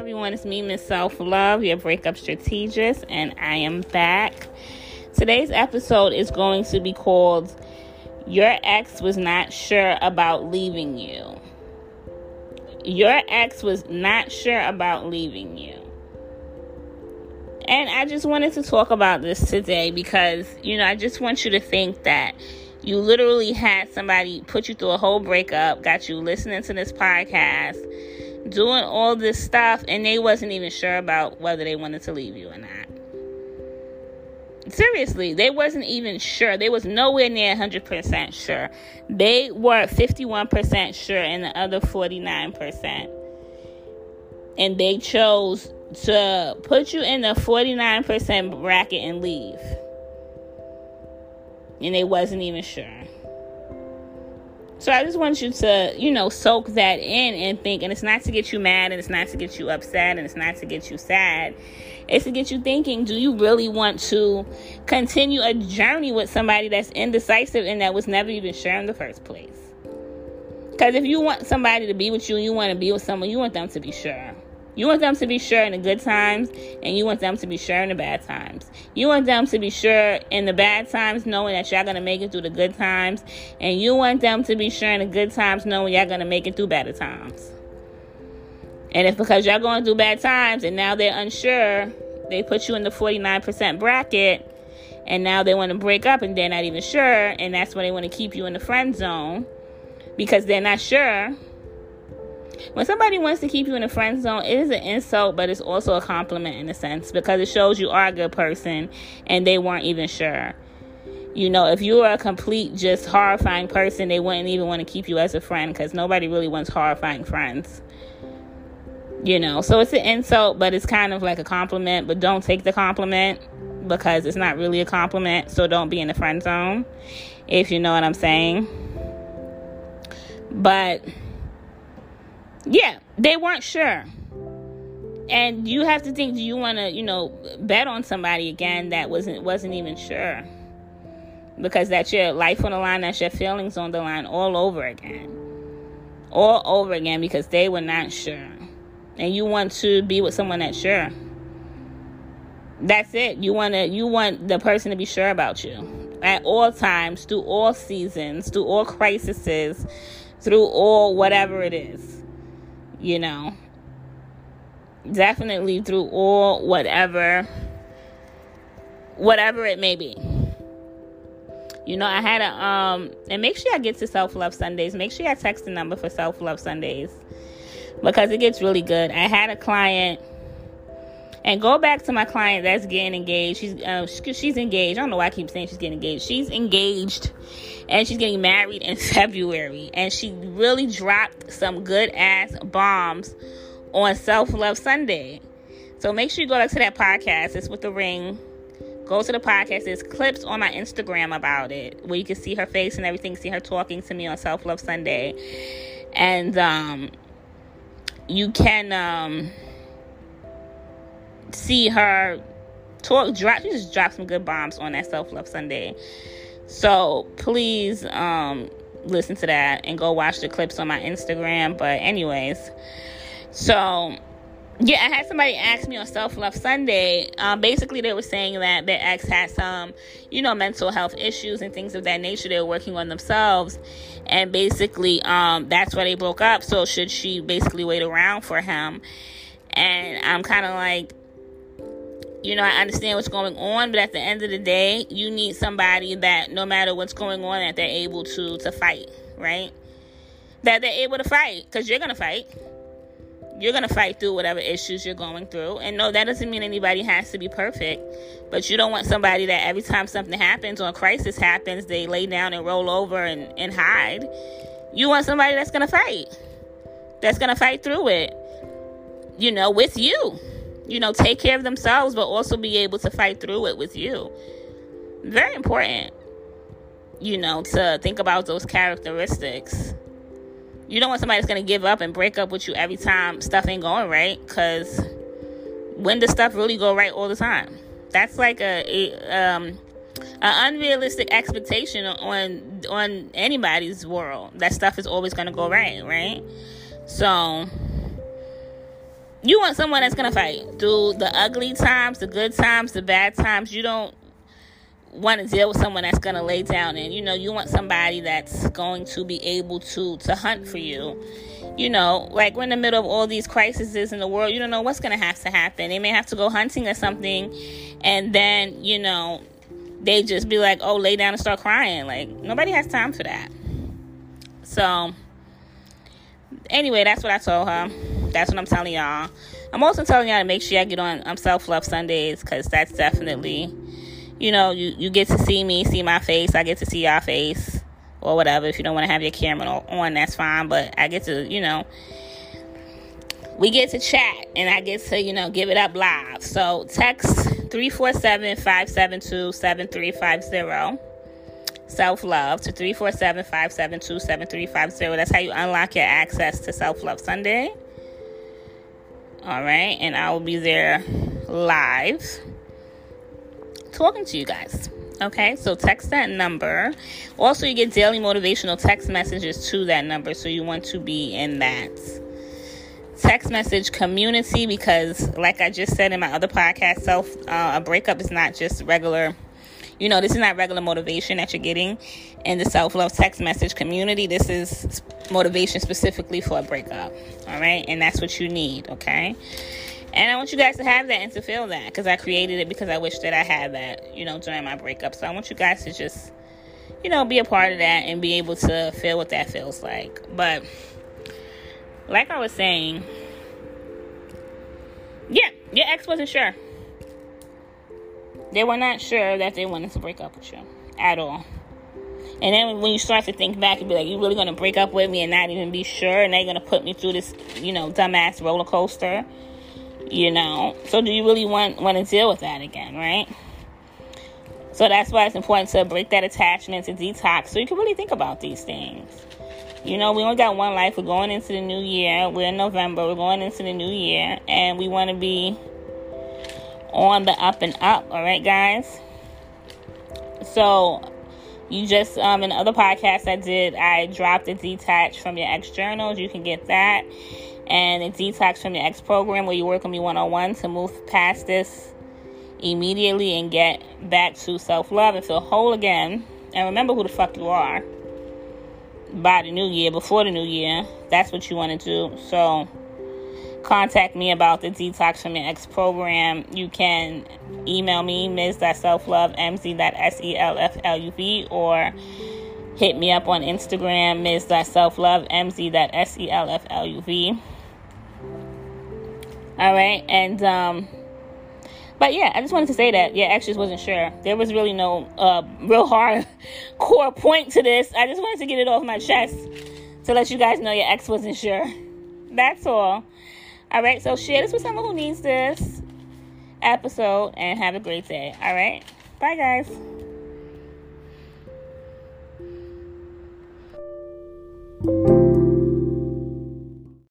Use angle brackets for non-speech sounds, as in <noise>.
everyone, it's me, Miss Self Love, your breakup strategist, and I am back. Today's episode is going to be called Your Ex Was Not Sure About Leaving You. Your ex was not sure about leaving you. And I just wanted to talk about this today because, you know, I just want you to think that you literally had somebody put you through a whole breakup, got you listening to this podcast doing all this stuff and they wasn't even sure about whether they wanted to leave you or not. Seriously they wasn't even sure. They was nowhere near 100% sure. They were 51% sure and the other 49% and they chose to put you in the 49% bracket and leave. And they wasn't even sure so I just want you to, you know, soak that in and think. And it's not to get you mad and it's not to get you upset and it's not to get you sad. It's to get you thinking do you really want to continue a journey with somebody that's indecisive and that was never even sure in the first place? Because if you want somebody to be with you and you want to be with someone, you want them to be sure. You want them to be sure in the good times, and you want them to be sure in the bad times. You want them to be sure in the bad times, knowing that y'all gonna make it through the good times, and you want them to be sure in the good times, knowing y'all gonna make it through better times. And if because y'all going through bad times and now they're unsure, they put you in the 49% bracket, and now they want to break up and they're not even sure, and that's why they want to keep you in the friend zone because they're not sure when somebody wants to keep you in a friend zone, it is an insult, but it's also a compliment in a sense because it shows you are a good person and they weren't even sure. You know, if you are a complete, just horrifying person, they wouldn't even want to keep you as a friend because nobody really wants horrifying friends. You know, so it's an insult, but it's kind of like a compliment, but don't take the compliment because it's not really a compliment. So don't be in the friend zone, if you know what I'm saying. But yeah, they weren't sure. And you have to think, do you want to, you know, bet on somebody again that wasn't wasn't even sure? Because that's your life on the line, that's your feelings on the line all over again. All over again because they were not sure. And you want to be with someone that's sure. That's it. You want to you want the person to be sure about you at all times, through all seasons, through all crises, through all whatever it is you know definitely through all whatever whatever it may be. You know i had a um and make sure i get to self-love sundays. Make sure i text the number for self-love sundays because it gets really good. I had a client and go back to my client that's getting engaged. She's uh, she's engaged. I don't know why I keep saying she's getting engaged. She's engaged, and she's getting married in <laughs> February. And she really dropped some good ass bombs on Self Love Sunday. So make sure you go back to that podcast. It's with the ring. Go to the podcast. There's clips on my Instagram about it where you can see her face and everything. See her talking to me on Self Love Sunday, and um, you can um see her talk drop she just dropped some good bombs on that self-love sunday so please um listen to that and go watch the clips on my instagram but anyways so yeah, I had somebody ask me on Self Love Sunday. Um, basically, they were saying that their ex had some, you know, mental health issues and things of that nature. They were working on themselves, and basically, um, that's why they broke up. So, should she basically wait around for him? And I'm kind of like, you know, I understand what's going on, but at the end of the day, you need somebody that no matter what's going on, that they're able to to fight, right? That they're able to fight because you're gonna fight. You're gonna fight through whatever issues you're going through, and no, that doesn't mean anybody has to be perfect. But you don't want somebody that every time something happens or a crisis happens, they lay down and roll over and, and hide. You want somebody that's gonna fight, that's gonna fight through it, you know, with you you know, take care of themselves, but also be able to fight through it with you. Very important, you know, to think about those characteristics. You don't want somebody that's going to give up and break up with you every time stuff ain't going right, because when does stuff really go right all the time? That's like a, a um, an unrealistic expectation on on anybody's world that stuff is always going to go right, right? So you want someone that's gonna fight through the ugly times, the good times, the bad times. You don't want to deal with someone that's going to lay down and you know you want somebody that's going to be able to to hunt for you. You know like we're in the middle of all these crises in the world. You don't know what's going to have to happen. They may have to go hunting or something and then you know they just be like oh lay down and start crying. Like nobody has time for that. So anyway that's what i told her that's what i'm telling y'all i'm also telling y'all to make sure y'all get on um, self-love sundays because that's definitely you know, you, you get to see me, see my face. I get to see y'all face or whatever. If you don't want to have your camera on, that's fine. But I get to, you know, we get to chat and I get to, you know, give it up live. So text 347 572 7350. Self love to 347 572 7350. That's how you unlock your access to Self Love Sunday. All right. And I will be there live talking to you guys. Okay, so text that number. Also, you get daily motivational text messages to that number, so you want to be in that text message community because, like I just said in my other podcast, self uh, a breakup is not just regular. You know, this is not regular motivation that you're getting in the self love text message community. This is motivation specifically for a breakup. All right, and that's what you need. Okay. And I want you guys to have that and to feel that because I created it because I wish that I had that, you know, during my breakup. So I want you guys to just, you know, be a part of that and be able to feel what that feels like. But like I was saying, yeah, your ex wasn't sure. They were not sure that they wanted to break up with you at all. And then when you start to think back and be like, you really gonna break up with me and not even be sure, and they're gonna put me through this, you know, dumbass roller coaster? You know? So do you really want want to deal with that again right? So that's why it's important to break that attachment to detox so you can really think about these things. You know we only got one life. We're going into the new year. We're in november. We're going into the new year. And we want to be on the up and up all right guys so you just um in other podcasts i did i dropped a detach from your ex journals you can get that and a detox from your ex program where you work with me one on one to move past this immediately and get back to self love and feel whole again. And remember who the fuck you are by the new year, before the new year. That's what you want to do. So contact me about the detox from the X program. You can email me, ms.selflovemz.selfluv or hit me up on Instagram, ms.selflovemz.selfluv. All right, and um, but yeah, I just wanted to say that. Yeah, actually wasn't sure. There was really no uh, real <laughs> hard core point to this. I just wanted to get it off my chest to let you guys know your ex wasn't sure. That's all. All right, so share this with someone who needs this episode and have a great day. All right, bye guys.